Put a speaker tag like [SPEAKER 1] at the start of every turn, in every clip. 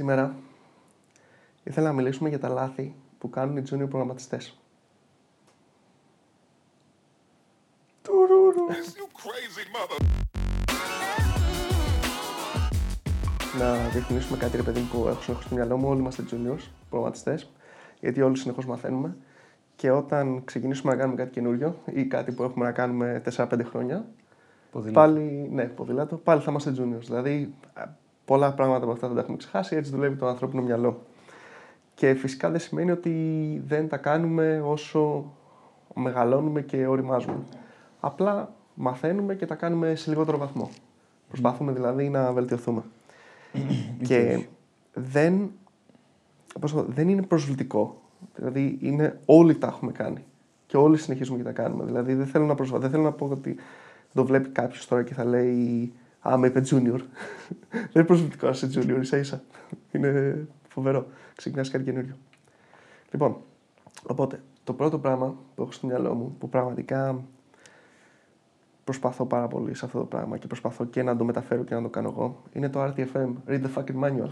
[SPEAKER 1] Σήμερα ήθελα να μιλήσουμε για τα λάθη που κάνουν οι junior προγραμματιστές. Να διευκρινίσουμε κάτι ρε παιδί που έχω συνεχώς στο μυαλό μου. Όλοι είμαστε juniors, προγραμματιστές, γιατί όλοι συνεχώς μαθαίνουμε. Και όταν ξεκινήσουμε να κάνουμε κάτι καινούριο ή κάτι που έχουμε να κάνουμε 4-5 χρόνια,
[SPEAKER 2] Ποδήλατο.
[SPEAKER 1] πάλι, ναι, ποδήλατο, πάλι θα είμαστε juniors. Δηλαδή, α, πολλά πράγματα από αυτά δεν τα έχουμε ξεχάσει, έτσι δουλεύει το ανθρώπινο μυαλό. Και φυσικά δεν σημαίνει ότι δεν τα κάνουμε όσο μεγαλώνουμε και οριμάζουμε. Απλά μαθαίνουμε και τα κάνουμε σε λιγότερο βαθμό. Προσπαθούμε δηλαδή να βελτιωθούμε. και δεν, πώς το πω, δεν είναι προσβλητικό. Δηλαδή είναι, όλοι τα έχουμε κάνει. Και όλοι συνεχίζουμε και τα κάνουμε. Δηλαδή δεν θέλω να, προσβα... δεν θέλω να πω ότι το βλέπει κάποιος τώρα και θα λέει Α, με είπε junior. δεν είναι προσβλητικό να είσαι junior, ίσα ίσα. είναι φοβερό. Ξεκινάς κάτι καινούριο. Λοιπόν, οπότε το πρώτο πράγμα που έχω στο μυαλό μου που πραγματικά προσπαθώ πάρα πολύ σε αυτό το πράγμα και προσπαθώ και να το μεταφέρω και να το κάνω εγώ είναι το RTFM, Read the fucking manual.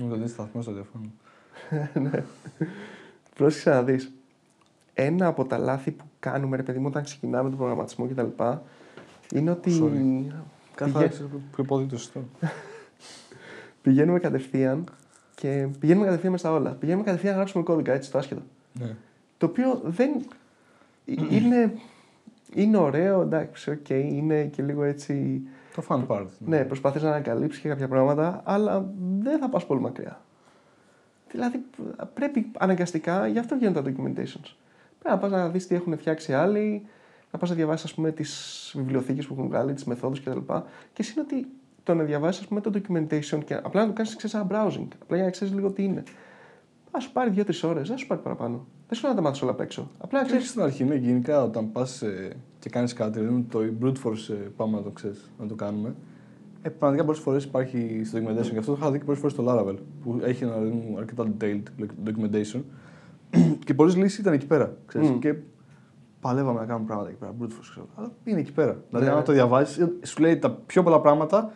[SPEAKER 2] Μου το δίνει σταθμό στο τηλέφωνο.
[SPEAKER 1] ναι. Πρόσεξε να δεις. Ένα από τα λάθη που κάνουμε, ρε παιδί μου, όταν ξεκινάμε τον προγραμματισμό κτλ. είναι ότι
[SPEAKER 2] Sorry. Καθάρισε πιο πόδι το σωστό.
[SPEAKER 1] πηγαίνουμε κατευθείαν και πηγαίνουμε κατευθείαν μέσα στα όλα. Πηγαίνουμε κατευθείαν να γράψουμε κώδικα έτσι, το άσχετο.
[SPEAKER 2] Ναι.
[SPEAKER 1] Το οποίο δεν. είναι, είναι ωραίο, εντάξει, οκ, είναι και λίγο έτσι.
[SPEAKER 2] Το fun part.
[SPEAKER 1] Ναι, προσπαθείς να ανακαλύψεις και κάποια πράγματα, αλλά δεν θα πας πολύ μακριά. Δηλαδή, πρέπει αναγκαστικά, γι' αυτό βγαίνουν τα documentations. Πρέπει να πας να δεις τι έχουν φτιάξει άλλοι, να πας να διαβάσεις, ας πούμε, τις βιβλιοθήκες που έχουν βγάλει, τις μεθόδους κτλ. Και εσύ είναι ότι το να διαβάσεις, ας πούμε, το documentation και απλά να το κάνεις ένα browsing, απλά για να ξέρεις λίγο τι είναι. Α σου πάρει 2-3 ώρες, δεν σου πάρει παραπάνω. Δεν σου να τα μάθεις όλα απ' έξω. Απλά να
[SPEAKER 2] Ξέρεις
[SPEAKER 1] ξέρει.
[SPEAKER 2] στην αρχή, ναι, γενικά όταν πας και κάνεις κάτι, δηλαδή το brute force ε, πάμε να το ξέρεις να το κάνουμε. Ε, πραγματικά πολλές φορές υπάρχει στο documentation και αυτό το είχα δει και πολλές φορές στο Laravel που έχει ένα δηλαδή, μου, αρκετά detailed documentation και πολλές λύσεις ήταν εκεί πέρα. Ξέρεις,
[SPEAKER 1] Μμμ.
[SPEAKER 2] Και παλεύαμε να κάνουμε πράγματα εκεί πέρα, brute force, ξέρω. Αλλά είναι εκεί πέρα. Δηλαδή,
[SPEAKER 1] Ναι.
[SPEAKER 2] αν το διαβάζεις, σου λέει τα πιο πολλά πράγματα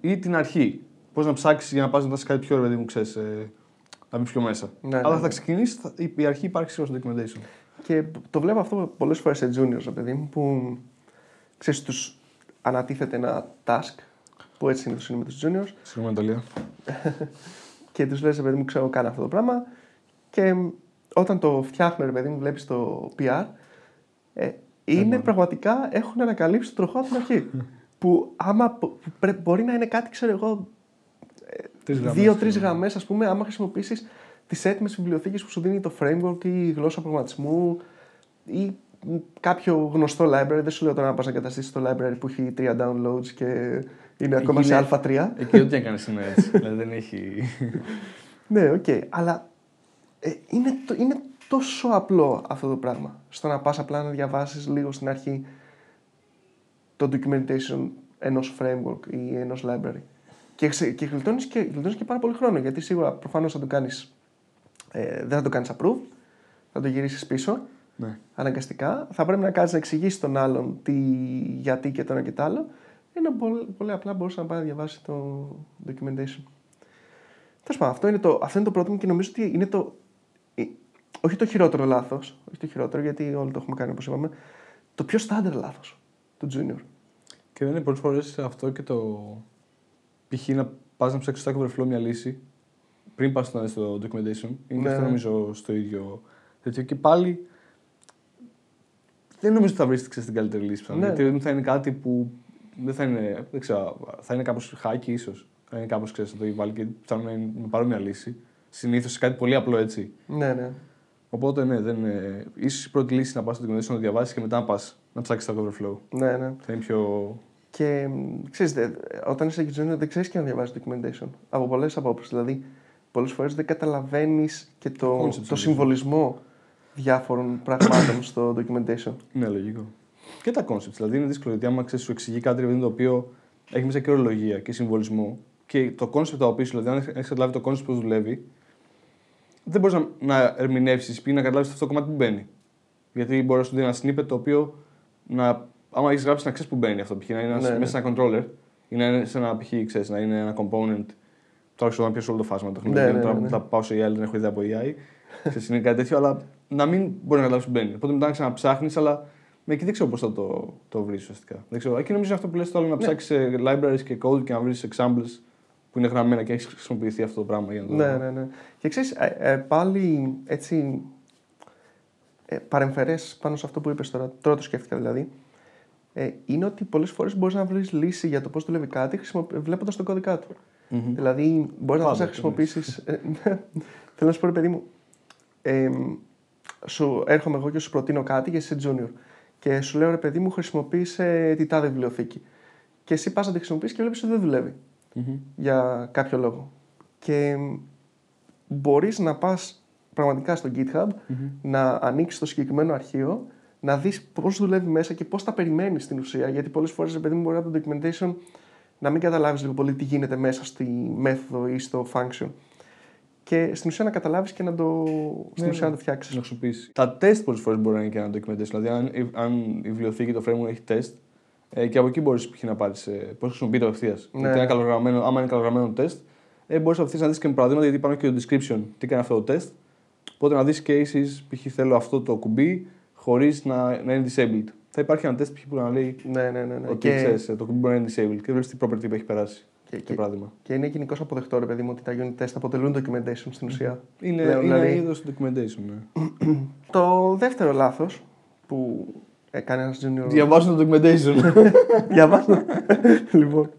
[SPEAKER 2] ή την αρχή. Πώς να ψάξεις για να πας να δώσεις κάτι πιο ρε παιδί μου, ξέρεις, ε, να μπει πιο μέσα.
[SPEAKER 1] Ναι,
[SPEAKER 2] Αλλά
[SPEAKER 1] ναι,
[SPEAKER 2] θα
[SPEAKER 1] ναι.
[SPEAKER 2] ξεκινήσεις, θα- η, η αρχή υπάρχει σίγουρα στο documentation.
[SPEAKER 1] Και το βλέπω αυτό πολλές φορές σε juniors, ρε παιδί μου, που ξέρεις, τους ανατίθεται ένα task, που έτσι συνήθως είναι με τους juniors,
[SPEAKER 2] Συγγνώμη, Ανταλία.
[SPEAKER 1] και τους λες, ρε παιδί μου, ξέρω, κάνω αυτό το πράγμα. Και όταν το φτιάχνω, ρε παιδί μου, βλέπεις το PR, ε, είναι
[SPEAKER 2] μόνο.
[SPEAKER 1] πραγματικά έχουν ανακαλύψει το τροχό από την αρχή. που άμα πο- που πρέ- μπορεί να είναι κάτι, ξέρω εγώ,
[SPEAKER 2] Τρεις γραμμές.
[SPEAKER 1] δύο-τρει γραμμές, ας πούμε, άμα χρησιμοποιήσεις τις έτοιμες βιβλιοθήκες που σου δίνει το framework ή η γλώσσα προγραμματισμού ή μ, κάποιο γνωστό library. Δεν σου λέω τώρα να πας να εγκαταστήσεις το library που έχει τρία downloads και είναι
[SPEAKER 2] Εκεί
[SPEAKER 1] ακόμα σε
[SPEAKER 2] είναι-
[SPEAKER 1] Α3.
[SPEAKER 2] Εκεί ό,τι έκανε είναι έτσι. δηλαδή δεν έχει.
[SPEAKER 1] Ναι, οκ. Αλλά ε, είναι, το- είναι τόσο απλό αυτό το πράγμα. Στο να πας απλά να διαβάσεις λίγο στην αρχή το documentation ενός framework ή ενός library. Και, ξε- και γλιτώνεις και, γλιτώνεις και πάρα πολύ χρόνο. Γιατί σίγουρα προφανώς θα το κάνεις, ε, δεν θα το κάνεις approve, θα το γυρίσεις πίσω
[SPEAKER 2] ναι.
[SPEAKER 1] αναγκαστικά. Θα πρέπει να κάτσεις να εξηγήσεις τον άλλον τι, γιατί και το ένα και το άλλο. Ενώ πολύ, πολύ απλά μπορούσε να πάει να διαβάσεις το documentation. Τέλος πάντων, αυτό είναι, το, αυτό είναι το πρώτο μου και νομίζω ότι είναι το. Ε, Όχι το χειρότερο λάθος, όχι το χειρότερο γιατί όλοι το έχουμε κάνει όπως είπαμε. Το πιο στάνταρ λάθος του junior.
[SPEAKER 2] Και δεν είναι πολλές φορές αυτό και το. π.χ. να πας να ψάξεις στο Stack Overflow μια λύση πριν πας στο, στο documentation. Είναι
[SPEAKER 1] Ναι,
[SPEAKER 2] και αυτό
[SPEAKER 1] ναι.
[SPEAKER 2] νομίζω στο ίδιο τέτοιο. Και πάλι δεν νομίζω ότι θα βρει την καλύτερη λύση πιθανόν.
[SPEAKER 1] Ναι.
[SPEAKER 2] Γιατί θα είναι κάτι που δεν θα είναι. Δεν ξέρω, θα είναι κάπως χάκι ίσως. Θα είναι κάπως ξέρεις, θα το έχει βάλει και πιθανόν να είναι με παρόμοια λύση. Συνήθως σε κάτι πολύ απλό έτσι.
[SPEAKER 1] Ναι, ναι.
[SPEAKER 2] Οπότε ναι, δεν είναι. ίσως η πρώτη λύση να πας στο documentation να το διαβάσεις και μετά να πας να ψάξεις Stack Overflow.
[SPEAKER 1] ναι, ναι.
[SPEAKER 2] Θα είναι πιο.
[SPEAKER 1] Και μ, ξέρεις, δε- όταν είσαι junior δεν ξέρεις και να διαβάζεις documentation. Από πολλές απόψεις. Δηλαδή, πολλές φορές δεν καταλαβαίνεις και το,
[SPEAKER 2] Concepts,
[SPEAKER 1] το
[SPEAKER 2] δηλαδή.
[SPEAKER 1] συμβολισμό διάφορων πραγμάτων στο documentation.
[SPEAKER 2] Ναι, λογικό. Και τα concepts. Δηλαδή είναι δύσκολο γιατί άμα ξέρεις, σου εξηγεί κάτι ρε παιδί, το οποίο έχει μέσα και ορολογία και συμβολισμό και το concept το οποίο δηλαδή, αν έχει καταλάβει το concept που δουλεύει, δεν μπορείς να, να ερμηνεύσεις ή να καταλάβεις αυτό το κομμάτι που μπαίνει. Γιατί μπορεί να σου δίνει ένα snippet το οποίο να, άμα έχεις γράψει να ξέρεις που μπαίνει αυτό. Π.χ. να είναι ένας-
[SPEAKER 1] Ναι, ναι.
[SPEAKER 2] μέσα σε ένα controller ή να είναι σε ένα, π.χ. ξέρεις, να είναι ένα component Τώρα ξέρω να πιάσω όλο το φάσμα το
[SPEAKER 1] Ναι, ναι, ναι,
[SPEAKER 2] Τώρα
[SPEAKER 1] ναι.
[SPEAKER 2] θα πάω σε AI, δεν έχω ιδέα από AI. Ξέρεις, είναι κάτι τέτοιο, αλλά να μην μπορεί να καταλάβεις που μπαίνει. Οπότε μετά να ξαναψάχνεις, αλλά με εκεί δεν ξέρω πώς θα το, το βρεις ουσιαστικά. Δεν ξέρω. Εκεί νομίζω είναι αυτό που λες το άλλο να
[SPEAKER 1] Ναι.
[SPEAKER 2] ψάξεις σε libraries και code και να βρεις examples που είναι γραμμένα και έχεις χρησιμοποιηθεί αυτό το πράγμα για να το.
[SPEAKER 1] Ναι, ναι, ναι. Και ξέρεις, ε, ε, πάλι έτσι. Ε, Παρεμφερές πάνω σε αυτό που είπες τώρα, τώρα το σκέφτηκα δηλαδή. Ε, είναι ότι πολλές φορές μπορείς να βρεις λύση για το πώς δουλεύει κάτι βλέποντας τον κώδικά του.
[SPEAKER 2] Μμμ.
[SPEAKER 1] Δηλαδή, μπορείς να
[SPEAKER 2] Πάντα
[SPEAKER 1] θες να
[SPEAKER 2] αυτό
[SPEAKER 1] χρησιμοποιήσεις. Θέλω να σου πω, ρε παιδί μου, ε, σου έρχομαι εγώ και σου προτείνω κάτι και εσύ είσαι junior. Και σου λέω, ρε παιδί μου, χρησιμοποίησε τη τάδε βιβλιοθήκη. Και εσύ πας να τη χρησιμοποιήσεις και βλέπεις ότι δεν δουλεύει
[SPEAKER 2] Μμμ.
[SPEAKER 1] για κάποιο λόγο. Και μπορείς να πας πραγματικά στο GitHub,
[SPEAKER 2] Μμμ.
[SPEAKER 1] να ανοίξεις το συγκεκριμένο αρχείο, να δεις πώς δουλεύει μέσα και πώς τα περιμένεις στην ουσία. Γιατί πολλές φορές, παιδί μου, μπορεί από το documentation να μην καταλάβεις λίγο πολύ τι γίνεται μέσα στη μέθοδο ή στο function. Και στην ουσία να καταλάβεις και να το, στην
[SPEAKER 2] Ναι,
[SPEAKER 1] ουσία
[SPEAKER 2] ναι.
[SPEAKER 1] να το φτιάξεις.
[SPEAKER 2] Να χρησιμοποιήσεις. Τα τεστ πολλές φορές μπορεί να είναι και ένα documentation. Δηλαδή, αν, η- αν η βιβλιοθήκη, το framework έχει τεστ, ε, και από εκεί μπορείς να πάρεις πώς χρησιμοποιείται απευθεία.
[SPEAKER 1] Ναι.
[SPEAKER 2] Γιατί είναι καλογραμμένο, άμα είναι καλογραμμένο τεστ, ε, μπορείς απευθεία να δεις και με παραδείγματα γιατί πάνω και το description τι κάνει αυτό το τεστ. Οπότε να δεις cases, π.χ. θέλω αυτό το κουμπί χωρίς να, να είναι disabled. Θα υπάρχει ένα τεστ π.χ. που να λέει
[SPEAKER 1] Ναι, ναι, ναι. ναι.
[SPEAKER 2] ότι ξέρεις, ε, το κουμπί μπορεί να είναι disabled και βλέπεις τι property που έχει περάσει.
[SPEAKER 1] και,
[SPEAKER 2] Για
[SPEAKER 1] και,
[SPEAKER 2] παράδειγμα.
[SPEAKER 1] και είναι γενικώ αποδεκτό, ρε παιδί μου, ότι τα unit test αποτελούν documentation στην ουσία.
[SPEAKER 2] Είναι,
[SPEAKER 1] Πλέον,
[SPEAKER 2] είναι
[SPEAKER 1] δηλαδή-
[SPEAKER 2] είδος documentation. Ναι.
[SPEAKER 1] Το δεύτερο λάθος που έκανε ένα junior.
[SPEAKER 2] Διαβάζουν το documentation.
[SPEAKER 1] Διαβάζω. λοιπόν,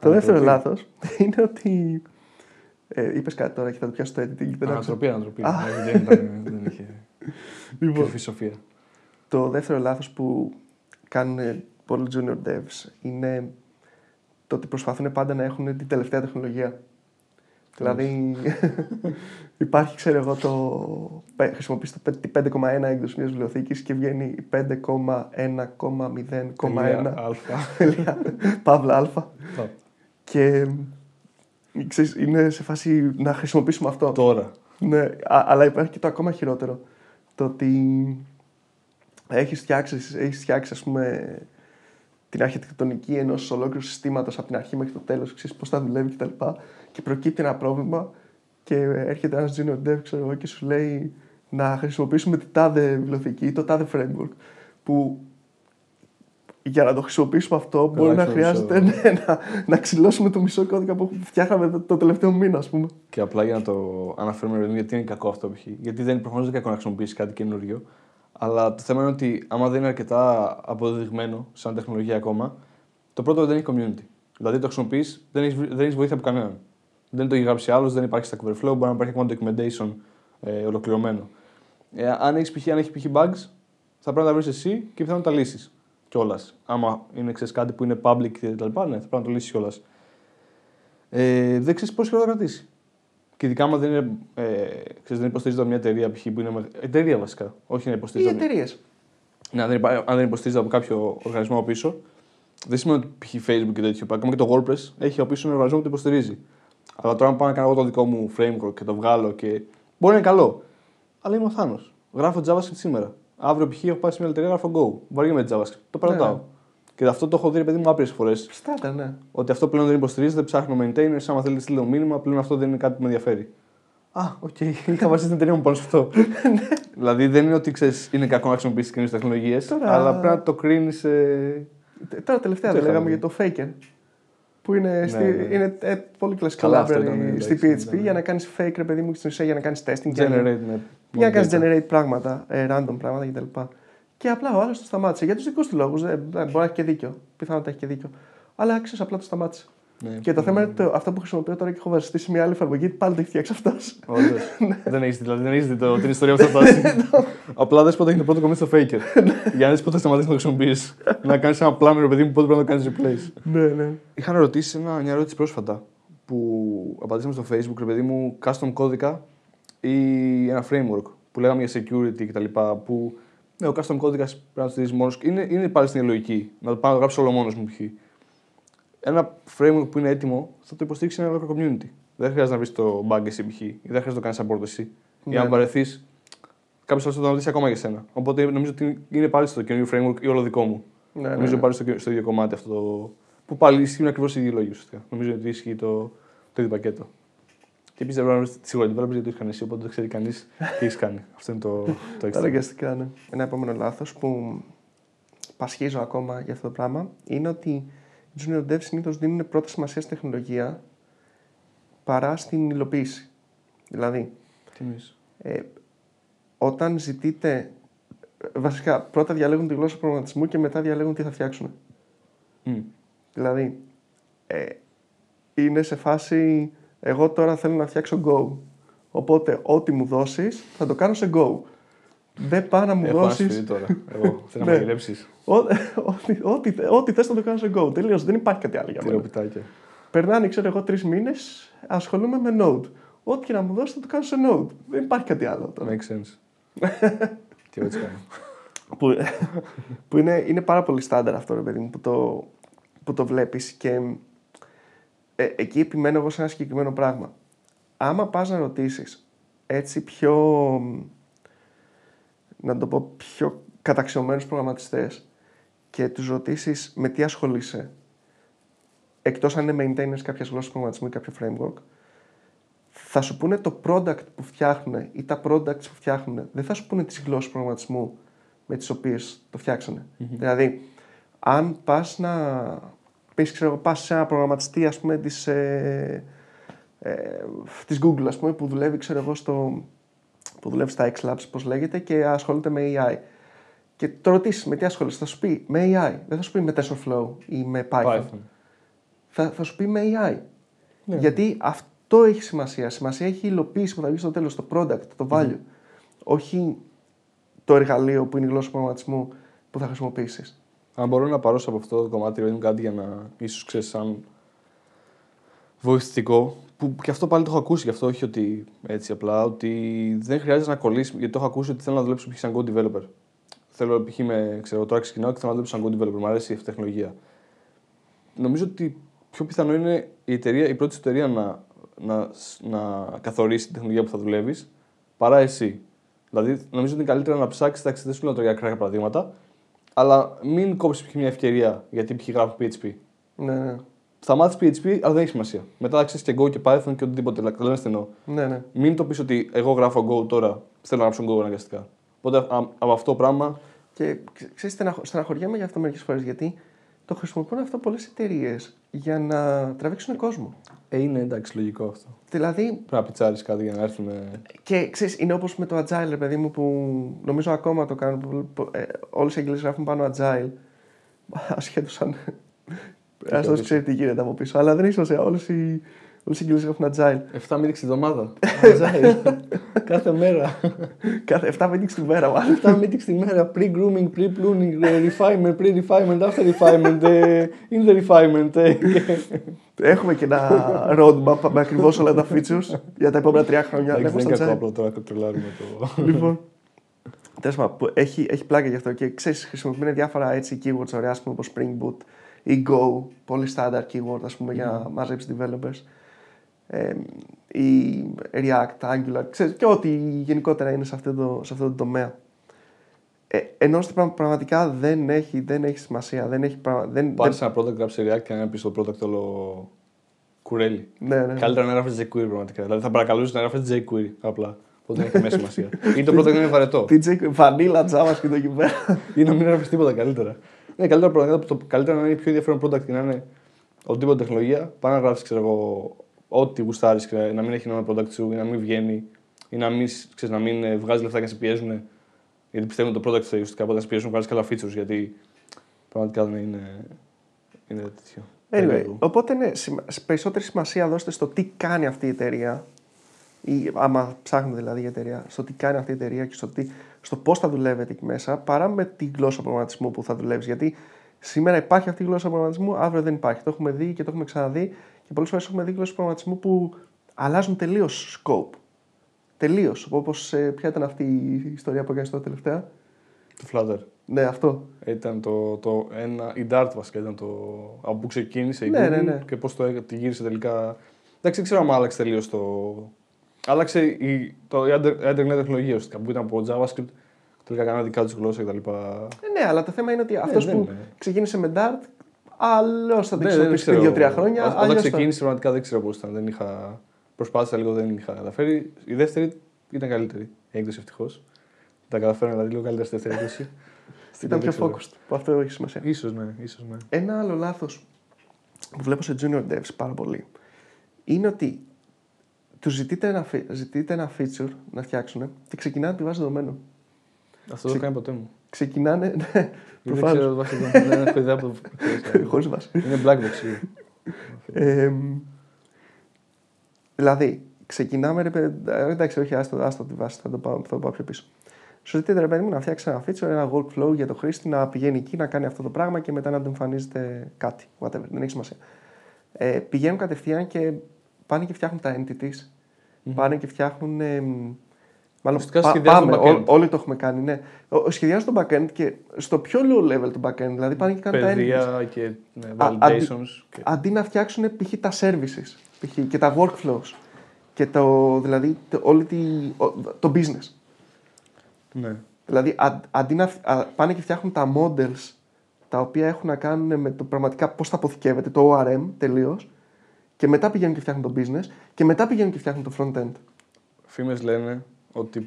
[SPEAKER 1] το δεύτερο
[SPEAKER 2] Ανατροπή.
[SPEAKER 1] λάθος είναι ότι. Ε, Είπες κάτι τώρα και θα το πιάσω στο editing. Δεν άκουσα.
[SPEAKER 2] Ανατροπή, ανατροπή.
[SPEAKER 1] Α.
[SPEAKER 2] Ναι, Δεν ήταν, δεν είχε
[SPEAKER 1] Λοιπόν,
[SPEAKER 2] κρυφή σοφία.
[SPEAKER 1] το δεύτερο λάθος που κάνουν πολλοί junior devs είναι το ότι προσπαθούν πάντα να έχουν την τελευταία τεχνολογία. Δηλαδή, υπάρχει, ξέρω εγώ, το. πε- Χρησιμοποιείς το πε- τη 5,1 έκδοση μιας βιβλιοθήκης και βγαίνει η 5,1,0,1.
[SPEAKER 2] Αλφα.
[SPEAKER 1] Παύλα Α. Και ξέρεις, είναι σε φάση να χρησιμοποιήσουμε αυτό.
[SPEAKER 2] Τώρα.
[SPEAKER 1] Ναι, α- αλλά υπάρχει και το ακόμα χειρότερο. Το ότι έχεις φτιάξει, έχεις φτιάξει ας πούμε, την αρχιτεκτονική ενός ολόκληρου συστήματος από την αρχή μέχρι το τέλος, ξέρεις πώς θα δουλεύει κτλ. Και, και προκύπτει ένα πρόβλημα και έρχεται ένας junior dev, ξέρω εγώ, και σου λέει να χρησιμοποιήσουμε τη τάδε βιβλιοθήκη ή το τάδε framework. Που για να το χρησιμοποιήσουμε αυτό μπορεί να
[SPEAKER 2] αλλάξουμε μισό.
[SPEAKER 1] χρειάζεται ναι, να, να ξυλώσουμε το μισό κώδικα που φτιάχναμε το, το τελευταίο μήνα, ας πούμε.
[SPEAKER 2] Και απλά για να το αναφέρουμε, ρε παιδί μου, γιατί είναι κακό αυτό π.χ. Γιατί δεν προφανώς δεν είναι κακό να χρησιμοποιήσεις κάτι καινούριο. Αλλά το θέμα είναι ότι άμα δεν είναι αρκετά αποδεδειγμένο σαν τεχνολογία ακόμα, το πρώτο δεν έχει community. Δηλαδή το χρησιμοποιείς, δεν έχεις δεν έχεις βοήθεια από κανέναν. Δεν το έχει γράψει άλλος, δεν υπάρχει Stack Overflow, μπορεί να υπάρχει ακόμα documentation ε, ολοκληρωμένο. Ε, αν έχεις π.χ. αν έχει π.χ. bugs, θα πρέπει να τα βρεις εσύ και πιθανόν να τα λύσεις κιόλας. Άμα είναι ξέρεις, κάτι που είναι public κτλ. Ναι, θα πρέπει να το λύσεις κιόλας. Ε, δεν ξέρεις πόσο καιρό θα κρατήσει. Και ειδικά άμα δεν, είναι, ε, ξέρεις, δεν υποστηρίζεται από μια εταιρεία π.χ. που είναι. με- Εταιρεία βασικά. Όχι να
[SPEAKER 1] Ή
[SPEAKER 2] υποστηρίζεται. από-
[SPEAKER 1] εταιρείες.
[SPEAKER 2] Ναι, αν δεν, υπά- αν δεν υποστηρίζεται από κάποιο οργανισμό από πίσω, δεν σημαίνει ότι π.χ. Facebook και τέτοιο. Ακόμα και το WordPress έχει από πίσω ένα οργανισμό που το υποστηρίζει. Αλλά τώρα, αν πάω να κάνω εγώ το δικό μου framework και το βγάλω και. Μπορεί να είναι καλό. Αλλά είμαι ο Θάνος. Γράφω JavaScript σήμερα. Αύριο π.χ. έχω πάει σε μια εταιρεία, γράφω Go. Βαριέμαι με JavaScript. Το παρατάω.
[SPEAKER 1] Ναι.
[SPEAKER 2] Και αυτό το έχω δει, ρε παιδί μου, άπειρες φορές.
[SPEAKER 1] Στάτα, ναι.
[SPEAKER 2] Ότι αυτό πλέον δεν υποστηρίζεται, ψάχνω maintainers. Άμα θέλετε, στείλτε το μήνυμα, πλέον αυτό δεν είναι κάτι που με ενδιαφέρει. Α, οκ, είχα βασίσει την εταιρεία μου πάνω σε αυτό. δηλαδή δεν είναι ότι ξέρεις, είναι κακό να χρησιμοποιήσεις καινούριε τεχνολογίες,
[SPEAKER 1] Τώρα-
[SPEAKER 2] αλλά πρέπει να το κρίνεις. Ε...
[SPEAKER 1] Τε- Τώρα τελευταία
[SPEAKER 2] Το
[SPEAKER 1] δεν λέγαμε
[SPEAKER 2] είχαμε
[SPEAKER 1] για το faker. Που είναι, στη,
[SPEAKER 2] Ναι, ναι.
[SPEAKER 1] είναι ε, πολύ κλασικό
[SPEAKER 2] Καλά, αυτό
[SPEAKER 1] library
[SPEAKER 2] ήταν, εντάξει,
[SPEAKER 1] στη PHP
[SPEAKER 2] ήταν.
[SPEAKER 1] για να κάνεις fake, ρε παιδί μου, και στην ουσία για να κάνεις testing. για να-
[SPEAKER 2] Generate, ναι.
[SPEAKER 1] Για να κάνεις
[SPEAKER 2] data.
[SPEAKER 1] generate πράγματα, ε, random πράγματα κτλ. Και απλά ο άλλος το σταμάτησε. Για τους δικούς του λόγους. μπορεί να έχει και δίκιο. Πιθανότατα έχει και δίκιο. Αλλά ξέρει, απλά το σταμάτησε.
[SPEAKER 2] Ναι.
[SPEAKER 1] Και το θέμα είναι το, αυτό που χρησιμοποιώ τώρα και έχω βασιστεί σε μια άλλη εφαρμογή, πάλι το έχει φτιάξει αυτός.
[SPEAKER 2] Όντως. δεν έχεις δηλαδή, δεν έχεις δει το, την ιστορία που θα φτάσει. Απλά δεν πότε έχει το πρώτο κομμάτι στο faker. Για να δεις πότε θα σταματήσεις να το χρησιμοποιήσει. να κάνεις ένα πλάνο, ρε παιδί μου, πότε πρέπει να το κάνεις replace.
[SPEAKER 1] ναι, ναι.
[SPEAKER 2] Είχα να ρωτήσει ένα, μια ερώτηση πρόσφατα που απαντήσαμε στο Facebook, ρε παιδί μου, custom κώδικα ή ένα framework που λέγαμε για security κτλ. Που ναι, ο custom κώδικας πρέπει να το στηρίζεις μόνος. Είναι, είναι πάλι στην λογική να το πάω να το γράψω όλο μόνος μου π.χ. Ένα framework που είναι έτοιμο θα το υποστηρίξει ένα ολόκληρο community. Δεν χρειάζεται να βρεις το bug εσύ π.χ. ή δεν χρειάζεται να το κάνεις support εσύ.
[SPEAKER 1] Ναι,
[SPEAKER 2] Ή αν
[SPEAKER 1] ναι.
[SPEAKER 2] βαρεθεί, κάποιος άλλος θα το αναλύσει ακόμα για σένα. Οπότε νομίζω ότι είναι πάλι στο καινούριο framework ή όλο δικό μου.
[SPEAKER 1] ναι, ναι,
[SPEAKER 2] Νομίζω
[SPEAKER 1] ναι.
[SPEAKER 2] πάλι στο, στο ίδιο κομμάτι αυτό το. που πάλι ισχύουν ακριβώς οι ίδιοι λόγοι ουσιαστικά. Νομίζω ότι ισχύει το, το ίδιο πακέτο. Και επίσης δεν πρέπει να βρει σίγουρα developers γιατί το έχει κάνει εσύ, οπότε δεν ξέρει κανείς τι έχεις κάνει. Αυτό είναι το, το έξτρα.
[SPEAKER 1] Αναγκαστικά, ναι. Ένα επόμενο λάθος που πασχίζω ακόμα για αυτό το πράγμα είναι ότι οι junior devs συνήθως δίνουν πρώτη σημασία στην τεχνολογία παρά στην υλοποίηση. Δηλαδή,
[SPEAKER 2] Τι εννοείς;
[SPEAKER 1] ε, όταν ζητείτε. Βασικά, πρώτα διαλέγουν τη γλώσσα προγραμματισμού και μετά διαλέγουν τι θα φτιάξουν.
[SPEAKER 2] Μμ.
[SPEAKER 1] Δηλαδή, ε, είναι σε φάση. Εγώ τώρα θέλω να φτιάξω Go. Οπότε, ό,τι μου δώσεις, θα το κάνω σε Go. Δεν πάει να μου
[SPEAKER 2] Έχω ένα
[SPEAKER 1] δώσει.
[SPEAKER 2] σπίτι τώρα. Εγώ θέλω να
[SPEAKER 1] Ναι.
[SPEAKER 2] μαγειρέψεις.
[SPEAKER 1] Ό,τι, ό,τι, ό,τι θες να το κάνω σε Go. Τελείως. Δεν υπάρχει κάτι άλλο για μένα.
[SPEAKER 2] Τυροπιτάκια.
[SPEAKER 1] Περνάνε, ξέρω εγώ, τρεις μήνες, ασχολούμαι με Node. Ό,τι και να μου δώσεις θα το κάνω σε Node. Δεν υπάρχει κάτι άλλο τώρα.
[SPEAKER 2] Makes sense. Τι έτσι κάνω.
[SPEAKER 1] που, που είναι, είναι πάρα πολύ στάνταρ αυτό, ρε παιδί μου, που το, που το βλέπεις και ε, εκεί επιμένω εγώ σε ένα συγκεκριμένο πράγμα. Άμα πας να ρωτήσεις έτσι πιο, να το πω, πιο καταξιωμένους προγραμματιστές και τους ρωτήσεις με τι ασχολείσαι, εκτός αν είναι maintainers κάποιας γλώσσας προγραμματισμού ή κάποιο framework, θα σου πούνε το product που φτιάχνουν ή τα products που φτιάχνουν. Δεν θα σου πούνε τις γλώσσες προγραμματισμού με τις οποίες το φτιάξανε. Δηλαδή, αν πας να πεις, ξέρω, εγώ, πας σε ένα προγραμματιστή, ας πούμε, της, ε, ε, της Google, ας πούμε, που δουλεύει, ξέρω εγώ, στο, που δουλεύει στα X-Labs, πώς λέγεται, και ασχολείται με AI. Και το ρωτήσεις με τι ασχολείσαι, θα σου πει με AI. Δεν θα σου πει με TensorFlow ή με Python.
[SPEAKER 2] Python.
[SPEAKER 1] Θα, θα σου πει με AI.
[SPEAKER 2] Ναι.
[SPEAKER 1] Γιατί αυτό έχει σημασία. Σημασία έχει η υλοποίηση που θα βγει στο τέλος, το product, το value. Όχι το εργαλείο που είναι η γλώσσα προγραμματισμού που θα χρησιμοποιήσεις.
[SPEAKER 2] Αν μπορώ να παρώσω από αυτό το κομμάτι, ρε, κάτι για να ίσως ξέρεις σαν βοηθητικό. Που και αυτό πάλι το έχω ακούσει, γι' αυτό όχι ότι έτσι απλά. Ότι δεν χρειάζεται να κολλήσεις, γιατί το έχω ακούσει ότι θέλω να δουλέψω π.χ. σαν Go developer. Θέλω π.χ. με, ξέρω, τώρα ξεκινάω και θέλω να δουλέψω σαν Go developer. Μου αρέσει αυτή η τεχνολογία. Νομίζω ότι πιο πιθανό είναι η, εταιρεία, η πρώτη σου εταιρεία να, να, να καθορίσει την τεχνολογία που θα δουλεύεις παρά εσύ. Δηλαδή, νομίζω ότι είναι καλύτερα να ψάξεις, εντάξει, δεν σου λέω τώρα για κράκια παραδείγματα, αλλά μην κόψεις π.χ. μια ευκαιρία γιατί π.χ. γράφω PHP.
[SPEAKER 1] Ναι, ναι.
[SPEAKER 2] Θα μάθει PHP, αλλά δεν έχει σημασία. Μετά θα ξέρεις και Go και Python και οτιδήποτε. Το λένε στενό.
[SPEAKER 1] ναι, ναι.
[SPEAKER 2] Μην το πεις ότι εγώ γράφω Go τώρα, θέλω να γράψω Go αναγκαστικά. Οπότε α- από αυτό το πράγμα.
[SPEAKER 1] Και ξέρεις, στεναχωριέμαι για αυτό μερικές φορές γιατί το χρησιμοποιούν αυτό πολλές εταιρείες για να τραβήξουν κόσμο.
[SPEAKER 2] Ε, είναι εντάξει, λογικό αυτό.
[SPEAKER 1] Δηλαδή,
[SPEAKER 2] Πρέπει να πιτσάρεις κάτι για να έρθουν.
[SPEAKER 1] και ξέρεις, είναι όπως με το Agile, ρε παιδί μου, που νομίζω ακόμα το κάνουν. Που, που, ε, Όλες οι Αγγλίε γράφουν πάνω Agile. Ασχέτως αν. Αυτό
[SPEAKER 2] πες.
[SPEAKER 1] ξέρει τι γίνεται από πίσω. Αλλά δεν έχει σημασία. Όλες οι, όλες οι Αγγλίε γράφουν Agile.
[SPEAKER 2] 7 meetings την εβδομάδα. Agile. Κάθε μέρα.
[SPEAKER 1] Κάθε 7 meetings τη μέρα, μάλλον.
[SPEAKER 2] 7 meetings τη μέρα. Pre-grooming, pre-pruning, ε, refinement, pre-refinement, after refinement, ε, in the refinement. Ε, και-
[SPEAKER 1] Έχουμε και ένα roadmap με ακριβώς όλα τα features για τα επόμενα τρία χρόνια.
[SPEAKER 2] Εντάξει,
[SPEAKER 1] Λέγουμε
[SPEAKER 2] Δεν είναι
[SPEAKER 1] στα
[SPEAKER 2] κακό
[SPEAKER 1] Agile.
[SPEAKER 2] απλά τώρα να τρελάρουμε το.
[SPEAKER 1] Λοιπόν. Τέλος πάντων, που έχει, έχει πλάκα γι' αυτό και ξέρεις, χρησιμοποιούν διάφορα έτσι keywords ωραία, ας πούμε, όπως Spring Boot ή Go, πολύ standard keyword, ας πούμε, για να μαζέψεις developers. Ε, ή React, Angular, ξέρεις, και ό,τι γενικότερα είναι σε αυτό το, σε αυτό το τομέα. Ε, ενώ στην πραγμα- πραγματικά δεν έχει, δεν έχει σημασία. Δεν έχει πραγμα- δεν,
[SPEAKER 2] Πάρει
[SPEAKER 1] δεν,
[SPEAKER 2] ένα product, γράψει React και να πεις το product όλο κουρέλι.
[SPEAKER 1] ναι, ναι.
[SPEAKER 2] Καλύτερα να γράφεις jQuery πραγματικά. Δηλαδή θα παρακαλούσε να γράφεις jQuery απλά. Οπότε δεν έχει μέσα σημασία. Ή το product είναι βαρετό.
[SPEAKER 1] TJ, Vanilla, JavaScript εκεί πέρα.
[SPEAKER 2] Ή να μην γράφεις τίποτα καλύτερα. Είναι καλύτερα πραγματικά το καλύτερα να είναι πιο ενδιαφέρον product και να είναι οτιδήποτε τεχνολογία. Πάει να γράφεις, ξέρω εγώ, ό,τι γουστάρεις και να μην έχει νόημα product σου ή να μην βγαίνει ή να μην, ξέρεις, να μην ε, βγάζει λεφτά και να σε πιέζουν. Γιατί πιστεύουν ότι το product θα ουσιαστικά οπότε να σε πιέζουν να βγάλει καλά features. Γιατί πραγματικά δεν είναι, είναι τέτοιο.
[SPEAKER 1] Anyway,
[SPEAKER 2] περίεργο.
[SPEAKER 1] οπότε ναι, σημα- περισσότερη σημασία δώστε στο τι κάνει αυτή η εταιρεία ή άμα ψάχνετε δηλαδή η εταιρεία, στο τι κάνει αυτή η εταιρεία και στο, τι, στο πώς θα δουλεύετε εκεί μέσα παρά με τη γλώσσα προγραμματισμού που θα δουλεύεις. Γιατί σήμερα υπάρχει αυτή η γλώσσα προγραμματισμού, αύριο δεν υπάρχει. Το έχουμε δει και το έχουμε ξαναδεί και πολλές φορές έχουμε δει γλώσσες προγραμματισμού που αλλάζουν τελείως scope. Τελείως. Όπως ε, ποια ήταν αυτή η ιστορία που έκανε τώρα τελευταία;
[SPEAKER 2] Το Flutter.
[SPEAKER 1] Ναι, αυτό.
[SPEAKER 2] Ήταν το, το ένα, η Dart βασικά ήταν το από που ξεκίνησε η
[SPEAKER 1] Ναι,
[SPEAKER 2] Google
[SPEAKER 1] ναι, ναι.
[SPEAKER 2] και πώς το έ- τη γύρισε τελικά. Εντάξει, δεν ξέρω αν άλλαξε τελείως το... Άλλαξε η, το, η under- η underground τεχνολογία ουσιαστικά που ήταν από JavaScript τελικά κάνανε δικά τους γλώσσα κτλ.
[SPEAKER 1] Ε, ναι, αλλά το θέμα είναι ότι αυτός
[SPEAKER 2] δεν
[SPEAKER 1] που
[SPEAKER 2] είναι.
[SPEAKER 1] ξεκίνησε με Dart, αλλιώς θα το
[SPEAKER 2] Ναι, δεν
[SPEAKER 1] χρησιμοποιήσει
[SPEAKER 2] ξέρω.
[SPEAKER 1] δύο-τρία χρόνια.
[SPEAKER 2] Ό- Όταν
[SPEAKER 1] αλλιώς θα-
[SPEAKER 2] ξεκίνησε πραγματικά δεν ξέρω πώς ήταν. Δεν είχα. Προσπάθησα λίγο, δεν είχα καταφέρει. Η δεύτερη ήταν καλύτερη. Η έκδοση ευτυχώς. Τα καταφέρω δηλαδή λίγο καλύτερα στη δεύτερη έκδοση. Στην
[SPEAKER 1] Ήταν πιο
[SPEAKER 2] τρίτη, ξέρω.
[SPEAKER 1] focused. Που αυτό έχει σημασία.
[SPEAKER 2] Ίσως ναι, ίσως ναι.
[SPEAKER 1] Ένα άλλο λάθος που βλέπω σε junior devs πάρα πολύ είναι ότι τους ζητείτε ένα, fe- ζητείτε ένα feature να φτιάξουν και ξεκινάνε από τη βάση δεδομένων.
[SPEAKER 2] Αυτό δεν το κάνει ποτέ μου.
[SPEAKER 1] Ξεκινάνε. Ναι,
[SPEAKER 2] Δεν
[SPEAKER 1] προφανώς.
[SPEAKER 2] ξέρω βάση δεδομένων. Δεν έχω ιδέα από το.
[SPEAKER 1] Χωρίς βάση.
[SPEAKER 2] Είναι black box σίγουρα.
[SPEAKER 1] Ε, δηλαδή, ξεκινάμε ρε παιδί. ε, Εντάξει, όχι, άστο, άστο τη βάση, θα το πάω, θα το πάω πιο πίσω. Σου ζητείτε ρε παιδί μου να φτιάξει ένα feature, ένα workflow για το χρήστη να πηγαίνει εκεί, να κάνει αυτό το πράγμα και μετά να του εμφανίζεται κάτι. Whatever, δεν έχει σημασία. Ε, πηγαίνουν κατευθείαν και πάνε και φτιάχνουν τα entities. Πάνε και φτιάχνουν. Ε, μάλλον
[SPEAKER 2] Ουσιαστικά
[SPEAKER 1] πα-
[SPEAKER 2] σχεδιάζουν
[SPEAKER 1] πάμε,
[SPEAKER 2] το backend.
[SPEAKER 1] ό- όλοι το έχουμε κάνει, ναι. Ο- ο- Σχεδιάζουν το backend και στο πιο low level του backend, δηλαδή πάνε και κάνουν τα entities.
[SPEAKER 2] Παιδεία και ναι,
[SPEAKER 1] Α,
[SPEAKER 2] validations. και-
[SPEAKER 1] αντί να φτιάξουν π.χ. τα services π.χ. και τα workflows και το, δηλαδή, το, όλη τη, ο- το business.
[SPEAKER 2] Ναι.
[SPEAKER 1] Δηλαδή αν- αντί να φ- α, πάνε και φτιάχνουν τα models τα οποία έχουν να κάνουν με το πραγματικά πώς θα αποθηκεύεται, το ORM τελείως. και μετά πηγαίνουν και φτιάχνουν το business και μετά πηγαίνουν και φτιάχνουν το front-end.
[SPEAKER 2] Φήμες λένε ότι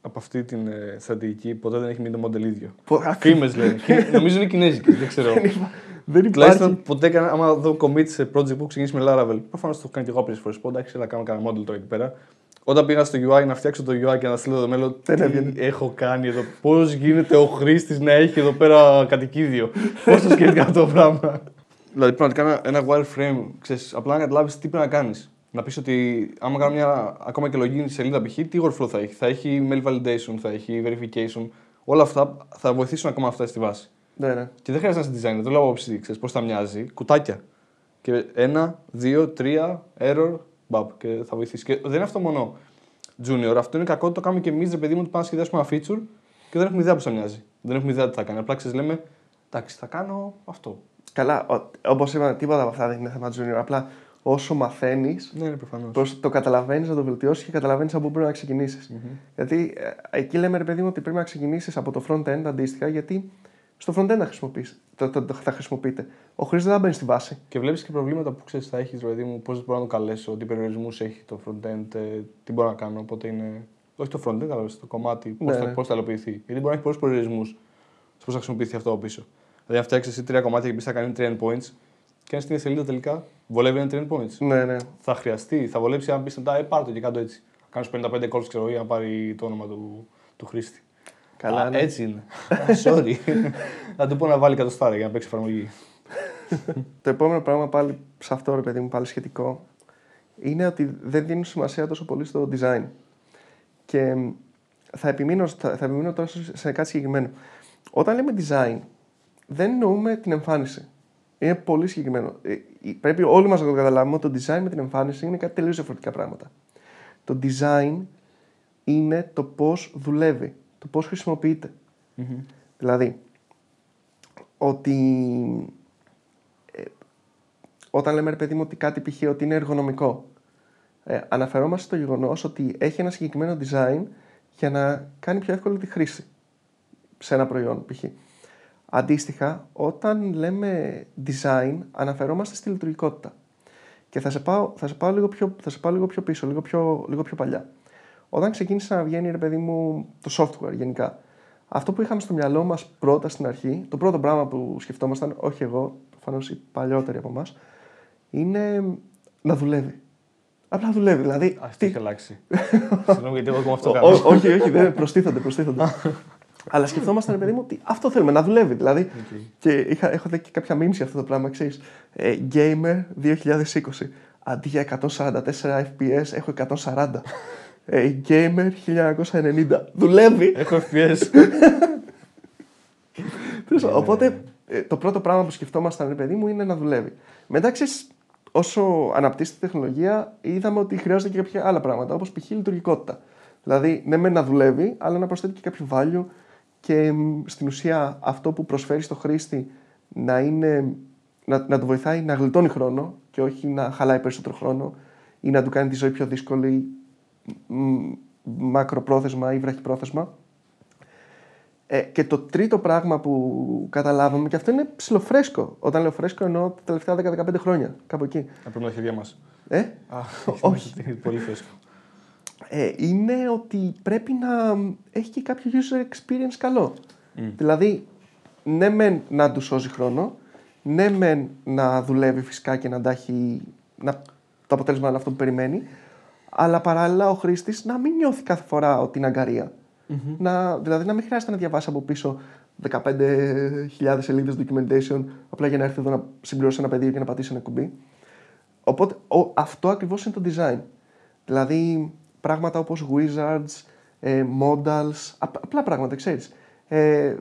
[SPEAKER 2] από αυτή την ε, στρατηγική ποτέ δεν έχει μείνει το model ίδιο.
[SPEAKER 1] Πο-
[SPEAKER 2] Φήμες λένε. Και νομίζω είναι κινέζικες, δεν ξέρω.
[SPEAKER 1] Δεν υπά- Δεν υπάρχει.
[SPEAKER 2] Τουλάχιστον ποτέ έκανα, άμα δω commit σε project που ξεκινήσει με Laravel. Προφανώς το έχω κάνει και εγώ πολλές φορές. Πω εντάξει, να κάνω κανένα model τώρα εκεί πέρα. Όταν πήγα στο UI να φτιάξω το UI και να στείλω το μέλλον,
[SPEAKER 1] Δεν
[SPEAKER 2] τι
[SPEAKER 1] έβγαινε.
[SPEAKER 2] έχω κάνει εδώ; Πώς γίνεται ο χρήστης να έχει εδώ πέρα κατοικίδιο; Πώς το σκέφτηκα αυτό το πράγμα; Δηλαδή πραγματικά ένα, ένα wireframe, ξέρεις, απλά να καταλάβεις τι πρέπει να κάνεις. Να πεις ότι άμα κάνω μια ακόμα και login σελίδα π.χ., τι workflow θα έχει; Θα έχει mail validation, θα έχει verification. Όλα αυτά θα βοηθήσουν ακόμα αυτά στη βάση.
[SPEAKER 1] Ναι, ναι.
[SPEAKER 2] Και δεν χρειάζεται να είσαι designer, το λέω άποψη, ξέρεις πώς θα μοιάζει. Κουτάκια. Και ένα, δύο, τρία, error, μπαπ, και θα βοηθήσει. Και δεν είναι αυτό μόνο junior, αυτό είναι κακό, το κάνουμε και εμείς, ρε παιδί μου, ότι πάμε να σχεδιάσουμε ένα feature και δεν έχουμε ιδέα πώς θα μοιάζει. Δεν έχουμε ιδέα τι θα κάνει. Απλά ξέρεις, λέμε, εντάξει, θα κάνω αυτό.
[SPEAKER 1] Καλά, όπως είπαμε, τίποτα από αυτά δεν είναι θέμα junior. Απλά όσο μαθαίνεις,
[SPEAKER 2] Ναι, είναι προφανώς.
[SPEAKER 1] Πώς το καταλαβαίνεις να το βελτιώσεις και καταλαβαίνεις από πού πρέπει να ξεκινησει Γιατί ε, εκεί λέμε ρε παιδί μου ότι πρέπει να ξεκινήσεις από το front end αντίστοιχα, γιατί στο front end θα, χρησιμοποιείς, το, το, το, θα χρησιμοποιείτε. Ο χρήστη δεν θα μπαίνει στη βάση.
[SPEAKER 2] Και βλέπεις και προβλήματα που ξέρεις θα έχεις, ρε παιδί μου, πώς μπορώ να το καλέσω, τι περιορισμούς έχει το front-end, ε, τι μπορώ να κάνω. Οπότε είναι. Όχι το front-end, αλλά στο κομμάτι πώς
[SPEAKER 1] Ναι,
[SPEAKER 2] θα,
[SPEAKER 1] ναι.
[SPEAKER 2] πώς θα υλοποιηθεί. Γιατί μπορεί να έχει πολλούς περιορισμούς στο πώς θα χρησιμοποιηθεί αυτό από πίσω. Δηλαδή, αν φτιάξεις εσύ τρία κομμάτια και πει θα κάνει 3 endpoints, και αν στην σελίδα τελικά βολεύει ένα 3 endpoints.
[SPEAKER 1] Ναι, ναι.
[SPEAKER 2] Θα χρειαστεί, θα βολέψει αν πεις μετά, ε, πάρ' το και κάτω έτσι. Κάνεις 55 calls, ξέρω για να πάρει το όνομα του, του χρήστη.
[SPEAKER 1] Καλά,
[SPEAKER 2] Α,
[SPEAKER 1] ναι.
[SPEAKER 2] έτσι είναι. Sorry. θα του πω να βάλει κατοστάρα για να παίξει εφαρμογή.
[SPEAKER 1] Το επόμενο πράγμα πάλι σε αυτό ρε παιδί μου, πάλι σχετικό, είναι ότι δεν δίνουν σημασία τόσο πολύ στο design. Και μ, θα επιμείνω, θα, θα επιμείνω τώρα σε- σε κάτι συγκεκριμένο. Όταν λέμε design, δεν εννοούμε την εμφάνιση. Είναι πολύ συγκεκριμένο. Ε, ε, Πρέπει όλοι μας να το καταλάβουμε ότι το design με την εμφάνιση είναι κάτι τελείως διαφορετικά πράγματα. Το design είναι το πώς δουλεύει, το πώς χρησιμοποιείται. Δηλαδή, ότι ε, όταν λέμε ρε παιδί μου ότι κάτι π.χ. ότι είναι εργονομικό, ε, αναφερόμαστε στο γεγονός ότι έχει ένα συγκεκριμένο design για να κάνει πιο εύκολη τη χρήση σε ένα προϊόν π.χ. Αντίστοιχα, όταν λέμε design, αναφερόμαστε στη λειτουργικότητα. Και θα σε πάω, θα σε πάω, λίγο, πιο, θα σε πάω λίγο πιο πίσω, λίγο πιο, λίγο πιο παλιά. Όταν ξεκίνησε να βγαίνει, ρε παιδί μου, το software γενικά, αυτό που είχαμε στο μυαλό μας πρώτα στην αρχή, το πρώτο πράγμα που σκεφτόμασταν, όχι εγώ, προφανώς οι παλιότεροι από εμάς, είναι να δουλεύει. Απλά να δουλεύει. Δηλαδή,
[SPEAKER 2] Αυτό
[SPEAKER 1] τι-
[SPEAKER 2] έχει αλλάξει. Συγγνώμη γιατί εγώ ακόμα αυτό
[SPEAKER 1] Ω-
[SPEAKER 2] κάνω.
[SPEAKER 1] ό- όχι, όχι, δεν προστίθονται, προστίθονται. Αλλά σκεφτόμασταν, ρε παιδί μου, ότι αυτό θέλουμε, να δουλεύει. Δηλαδή, και είχα, έχω δει και κάποια memes για αυτό το πράγμα, ξέρεις. Ε, Gamer 2020. Αντί για 144 FPS, έχω 140. Ε, Gamer 1990. Δουλεύει.
[SPEAKER 2] Έχω FPS.
[SPEAKER 1] Τέλος πάντων, Οπότε, ε, το πρώτο πράγμα που σκεφτόμασταν, ρε παιδί μου, είναι να δουλεύει. Μετά, ξέρεις, όσο αναπτύσσεται η τεχνολογία, είδαμε ότι χρειάζονται και κάποια άλλα πράγματα, όπως π.χ. λειτουργικότητα. Δηλαδή, ναι, με να δουλεύει, αλλά να προσθέτει και κάποιο value και μ, στην ουσία αυτό που προσφέρει στο χρήστη να, είναι, να, να του βοηθάει να γλιτώνει χρόνο και όχι να χαλάει περισσότερο χρόνο ή να του κάνει τη ζωή πιο δύσκολη μ, μακροπρόθεσμα ή βραχυπρόθεσμα. Ε, και το τρίτο πράγμα που καταλάβαμε, και αυτό είναι ψιλοφρέσκο. Όταν λέω φρέσκο, εννοώ τα τελευταία 10-15 χρόνια. Κάπου εκεί.
[SPEAKER 2] Να πούμε τα χέρια μας.
[SPEAKER 1] Ε;
[SPEAKER 2] Α,
[SPEAKER 1] όχι.
[SPEAKER 2] Πολύ φρέσκο.
[SPEAKER 1] Ε, είναι ότι πρέπει να έχει και κάποιο user experience καλό. Δηλαδή, ναι μεν να του σώζει χρόνο, ναι μεν να δουλεύει φυσικά και να, τα έχει, να το αποτέλεσμα να είναι αυτό που περιμένει, αλλά παράλληλα ο χρήστης να μην νιώθει κάθε φορά ότι είναι αγκαρία. Να, δηλαδή να μην χρειάζεται να διαβάσει από πίσω 15.000 σελίδες documentation απλά για να έρθει εδώ να συμπληρώσει ένα πεδίο και να πατήσει ένα κουμπί. Οπότε ο, αυτό ακριβώς είναι το design. Δηλαδή πράγματα όπως wizards, ε, modals, απ- απλά πράγματα, ξέρεις. Ε,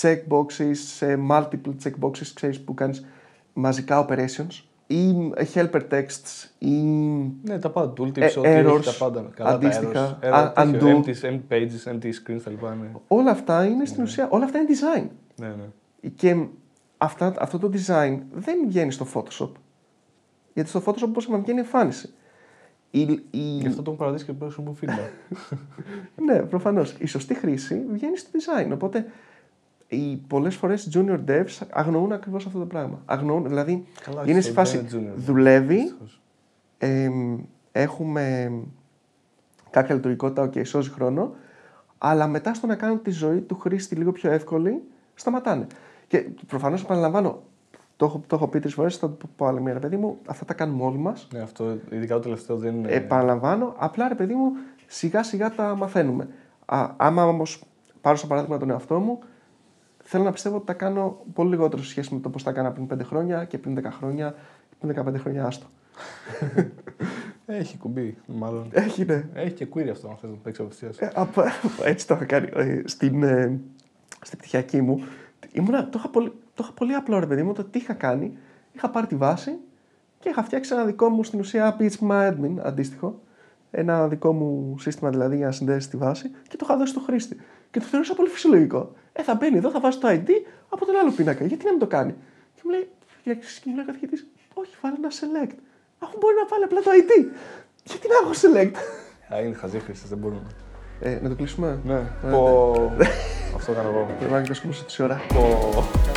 [SPEAKER 1] checkboxes, ε, multiple checkboxes, ξέρεις, που κάνεις μαζικά operations ή ε, helper texts ή
[SPEAKER 2] Ναι, τα πάντα. Tooltips,
[SPEAKER 1] Ε,
[SPEAKER 2] ό,τι έχει
[SPEAKER 1] errors,
[SPEAKER 2] τα πάντα. Καλά,
[SPEAKER 1] αντίστοιχα,
[SPEAKER 2] τα errors.
[SPEAKER 1] α-
[SPEAKER 2] Error, τέτοιο,
[SPEAKER 1] undo.
[SPEAKER 2] empty, empty pages, empty screens, τα λοιπά. Ναι,
[SPEAKER 1] όλα αυτά είναι στην ουσία, όλα αυτά είναι design.
[SPEAKER 2] ναι. ναι.
[SPEAKER 1] Και αυτά, αυτό το design δεν βγαίνει στο Photoshop. Γιατί στο Photoshop όπως είπαμε βγαίνει εμφάνιση. Η, η...
[SPEAKER 2] Γι' αυτό το έχω παραδείσει και το χρησιμοποιώ feedback.
[SPEAKER 1] Ναι, προφανώς. Η σωστή χρήση βγαίνει στο design. Οπότε οι πολλές φορές junior devs αγνοούν ακριβώς αυτό το πράγμα. Αγνοούν, δηλαδή
[SPEAKER 2] Καλά,
[SPEAKER 1] είναι
[SPEAKER 2] όχι,
[SPEAKER 1] στη
[SPEAKER 2] δεν
[SPEAKER 1] φάση
[SPEAKER 2] είναι junior.
[SPEAKER 1] δουλεύει,
[SPEAKER 2] Δυστυχώς.
[SPEAKER 1] εμ, έχουμε κάποια λειτουργικότητα, ok, σώζει χρόνο, αλλά μετά στο να κάνουν τη ζωή του χρήστη λίγο πιο εύκολη, σταματάνε. Και προφανώς επαναλαμβάνω, το έχω, το έχω πει τρεις φορές, θα το πω άλλη μία, ρε παιδί μου, αυτά τα κάνουμε όλοι μας.
[SPEAKER 2] Ναι, αυτό, ειδικά το τελευταίο δεν είναι.
[SPEAKER 1] Επαναλαμβάνω, απλά ρε παιδί μου, σιγά σιγά τα μαθαίνουμε. Α, άμα όμως πάρω σαν παράδειγμα τον εαυτό μου, θέλω να πιστεύω ότι τα κάνω πολύ λιγότερο σε σχέση με το πώς τα έκανα πριν 5 χρόνια και πριν 10 χρόνια, πριν 15 χρόνια άστο.
[SPEAKER 2] Έχει κουμπί, μάλλον.
[SPEAKER 1] Έχει, ναι.
[SPEAKER 2] Έχει και query αυτό, αν θες να το παίξεις απευθεία.
[SPEAKER 1] Ε, απ- έτσι το είχα κάνει. Ε, Στην, ε, στην πτυχιακή μου, ήμουνα, το, είχα πολύ, το είχα πολύ απλό ρε παιδί μου, το τι είχα κάνει. Είχα πάρει τη βάση και είχα φτιάξει ένα δικό μου στην ουσία PHP admin αντίστοιχο. Ένα δικό μου σύστημα δηλαδή για να συνδέσει τη βάση και το είχα δώσει στο χρήστη. Και το θεωρούσα πολύ φυσιολογικό. Ε, θα μπαίνει εδώ, θα βάζει το ID από τον άλλο πίνακα. Γιατί να μην το κάνει; Και μου λέει, και μου λέει ο καθηγητής, όχι, βάλε ένα select. Αφού μπορεί να βάλει απλά το ID. Γιατί να έχω select;
[SPEAKER 2] Α, είναι χαζή χρήστες, δεν μπορούν.
[SPEAKER 1] Ε, να το κλείσουμε;
[SPEAKER 2] Ναι,
[SPEAKER 1] Ε,
[SPEAKER 2] πω. Αυτό κάνω εγώ.
[SPEAKER 1] Πρέπει να κοιτάξουμε τόση ώρα.
[SPEAKER 2] Πω.